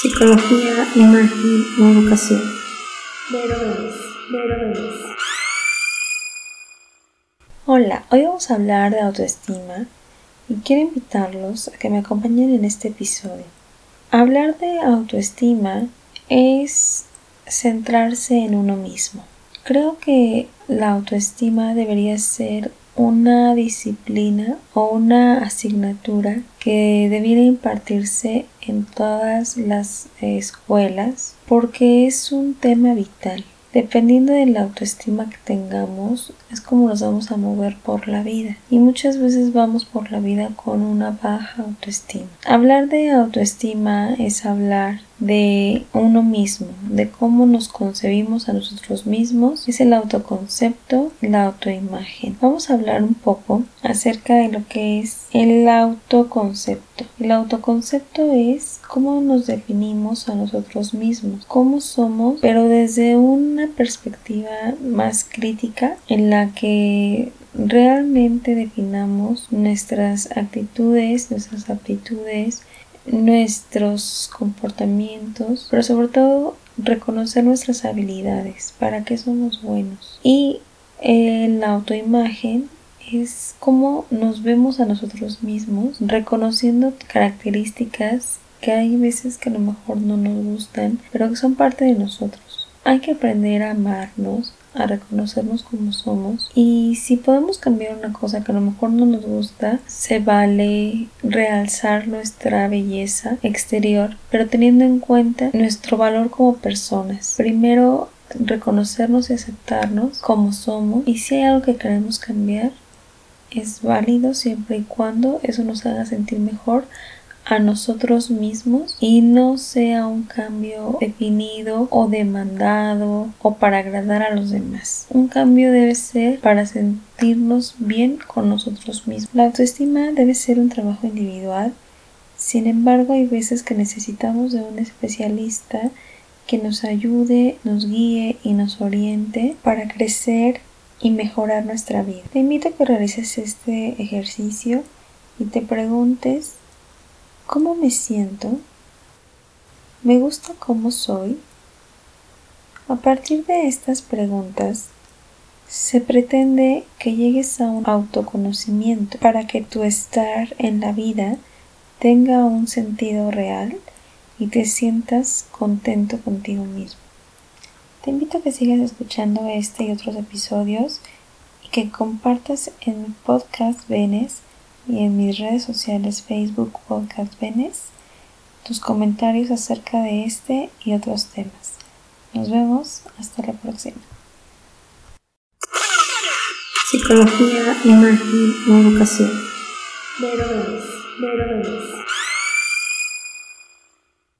Psicología, imagen y educación. Vero Vélez, Vero Vélez. Hola, hoy vamos a hablar de autoestima y quiero invitarlos a que me acompañen en este episodio. Hablar de autoestima es centrarse en uno mismo. Creo que la autoestima debería ser una disciplina o una asignatura que debiera impartirse en todas las escuelas porque es un tema vital. Dependiendo de la autoestima que tengamos, es como nos vamos a mover por la vida. Y muchas veces vamos por la vida con una baja autoestima. Hablar de autoestima es hablar de uno mismo, de cómo nos concebimos a nosotros mismos, es el autoconcepto, la autoimagen. Vamos a hablar un poco acerca de lo que es el autoconcepto. El autoconcepto es cómo nos definimos a nosotros mismos, cómo somos, pero desde una perspectiva más crítica en la que realmente definamos nuestras actitudes, nuestras aptitudes, nuestros comportamientos, pero sobre todo reconocer nuestras habilidades, para qué somos buenos. Y la autoimagen es cómo nos vemos a nosotros mismos, reconociendo características que hay veces que a lo mejor no nos gustan, pero que son parte de nosotros. Hay que aprender a amarnos, a reconocernos como somos y si podemos cambiar una cosa que a lo mejor no nos gusta, se vale realzar nuestra belleza exterior, pero teniendo en cuenta nuestro valor como personas. Primero reconocernos y aceptarnos como somos y si hay algo que queremos cambiar, es válido siempre y cuando eso nos haga sentir mejor a nosotros mismos y no sea un cambio definido o demandado o para agradar a los demás. Un cambio debe ser para sentirnos bien con nosotros mismos. La autoestima debe ser un trabajo individual. Sin embargo, hay veces que necesitamos de un especialista que nos ayude, nos guíe y nos oriente para crecer y mejorar nuestra vida. Te invito a que realices este ejercicio y te preguntes ¿Cómo me siento? ¿Me gusta cómo soy? A partir de estas preguntas, se pretende que llegues a un autoconocimiento para que tu estar en la vida tenga un sentido real y te sientas contento contigo mismo. Te invito a que sigas escuchando este y otros episodios y que compartas en podcast Venes y en mis redes sociales Facebook Podcast Venes tus comentarios acerca de este y otros temas. Nos vemos hasta la próxima. Psicología, imagen y educación.